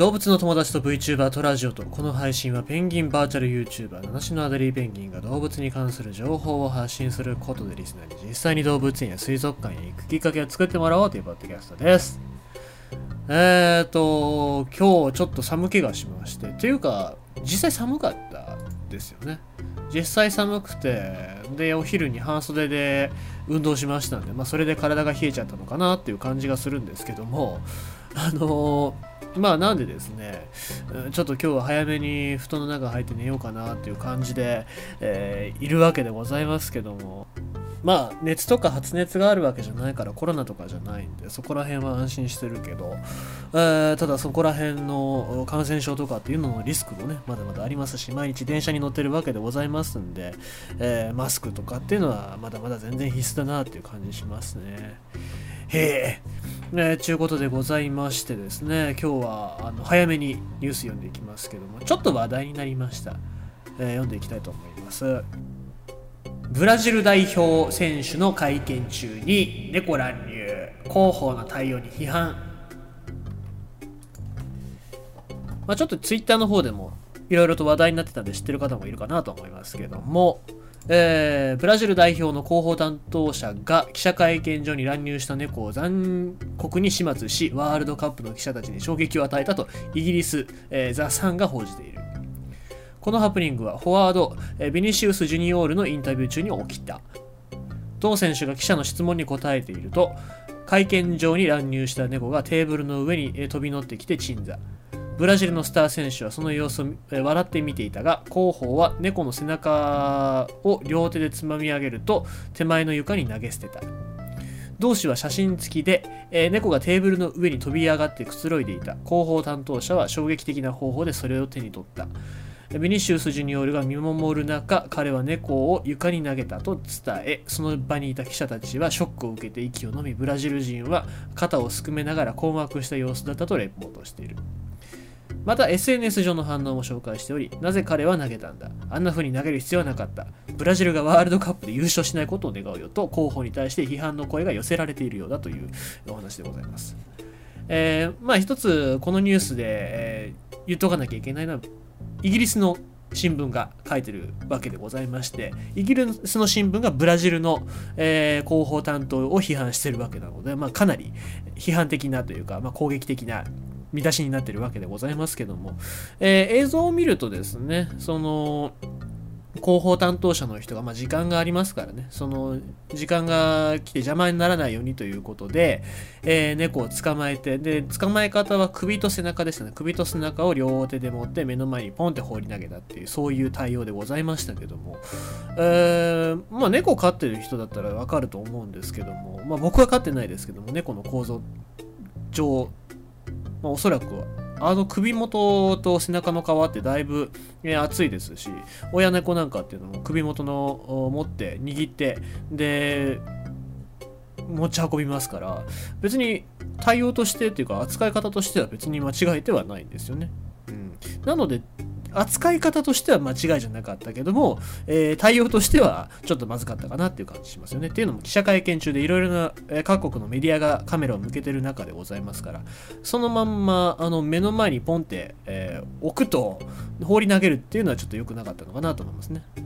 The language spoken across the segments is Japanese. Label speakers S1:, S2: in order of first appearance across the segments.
S1: 動物の友達と VTuber とラジオとこの配信はペンギンバーチャル YouTuber 七種のアデリーペンギンが動物に関する情報を発信することでリスナーに実際に動物園や水族館へ行くきっかけを作ってもらおうというポッドキャストです。えーと今日ちょっと寒気がしましてというか実際寒かったですよね。実際寒くてでお昼に半袖で運動しましたんで、まあ、それで体が冷えちゃったのかなっていう感じがするんですけどもあのーまあなんでですね、ちょっと今日は早めに布団の中入って寝ようかなっていう感じで、えー、いるわけでございますけども、まあ熱とか発熱があるわけじゃないからコロナとかじゃないんでそこら辺は安心してるけど、えー、ただそこら辺の感染症とかっていうののリスクもねまだまだありますし毎日電車に乗ってるわけでございますんで、えー、マスクとかっていうのはまだまだ全然必須だなっていう感じしますね。へええー、ちゅうことでございましてですね、今日はあの早めにニュース読んでいきますけども、ちょっと話題になりました。えー、読んでいきたいと思います。ブラジル代表選手の会見中に猫乱入、広報の対応に批判。まあ、ちょっとツイッターの方でもいろいろと話題になってたんで知ってる方もいるかなと思いますけども、えー、ブラジル代表の広報担当者が記者会見所に乱入した猫を残酷に始末し、ワールドカップの記者たちに衝撃を与えたとイギリス、えー、ザ・サンが報じている。このハプニングはフォワード、えー、ビニシウス・ジュニオールのインタビュー中に起きた。同選手が記者の質問に答えていると、会見場に乱入した猫がテーブルの上に飛び乗ってきて鎮座。ブラジルのスター選手はその様子を笑って見ていたが広報は猫の背中を両手でつまみ上げると手前の床に投げ捨てた同氏は写真付きで、えー、猫がテーブルの上に飛び上がってくつろいでいた広報担当者は衝撃的な方法でそれを手に取ったビニシウス・ジュニオールが見守る中、彼は猫を床に投げたと伝え、その場にいた記者たちはショックを受けて息を飲み、ブラジル人は肩をすくめながら困惑した様子だったとレポートしている。また SNS 上の反応も紹介しており、なぜ彼は投げたんだ？あんな風に投げる必要はなかった。ブラジルがワールドカップで優勝しないことを願うよと、候補に対して批判の声が寄せられているようだというお話でございます。えー、まあ一つ、このニュースで、えー、言っとかなきゃいけないのは、イギリスの新聞が書いてるわけでございまして、イギリスの新聞がブラジルの、えー、広報担当を批判してるわけなので、まあ、かなり批判的なというか、まあ、攻撃的な見出しになってるわけでございますけども、えー、映像を見るとですね、その、広報担当者の人が、まあ、時間がありますからね、その時間が来て邪魔にならないようにということで、えー、猫を捕まえて、で、捕まえ方は首と背中ですね。首と背中を両手で持って目の前にポンって放り投げたっていう、そういう対応でございましたけども、えー、まあ猫飼ってる人だったらわかると思うんですけども、まあ僕は飼ってないですけども、猫の構造上、まあ、おそらくはあの首元と背中の皮ってだいぶ、え熱、いですし親猫なんかっていうのも首元の持って握ってで持ち運びますから別に対応としてっていうか扱い方としては別に間違えてはないんですよね。うん、なので扱い方としては間違いじゃなかったけども、えー、対応としてはちょっとまずかったかなっていう感じしますよね。っていうのも記者会見中でいろいろな、各国のメディアがカメラを向けてる中でございますから、そのまんまあの目の前にポンって、えー、置くと放り投げるっていうのはちょっと良くなかったのかなと思いますね。え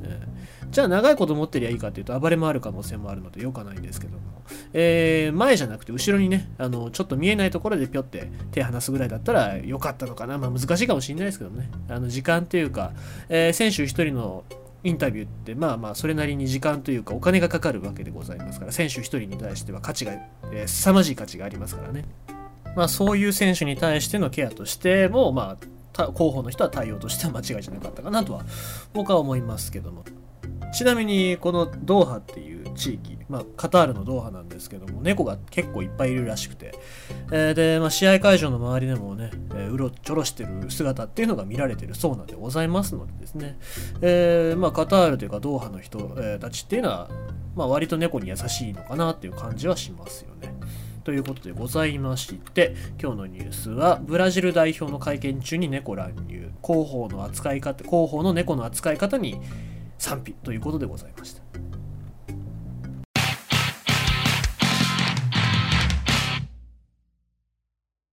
S1: ー、じゃあ長いこと持ってりゃいいかっていうと暴れ回る可能性もあるので良くはないんですけども、えー、前じゃなくて後ろにね、あのちょっと見えないところでぴょって手離すぐらいだったら良かったのかな。まあ難しいかもしれないですけどね。あの時間間というか、えー、選手1人のインタビューってまあまあそれなりに時間というかお金がかかるわけでございますから選手1人に対しては価値が、えー、凄まじい価値がありますからね。まあそういう選手に対してのケアとしてもまあ候補の人は対応としては間違いじゃなかったかなとは僕は思いますけども。ちなみにこのドーハっていう地域、まあ、カタールのドーハなんですけども猫が結構いっぱいいるらしくて、えー、で、まあ、試合会場の周りでもね、えー、うろちょろしてる姿っていうのが見られてるそうなんでございますのでですね、えー、まあ、カタールというかドーハの人、たちっていうのは、まあ、割と猫に優しいのかなっていう感じはしますよね。ということでございまして、今日のニュースは、ブラジル代表の会見中に猫乱入、広報の扱い方、広報の猫の扱い方に賛否ということでございました。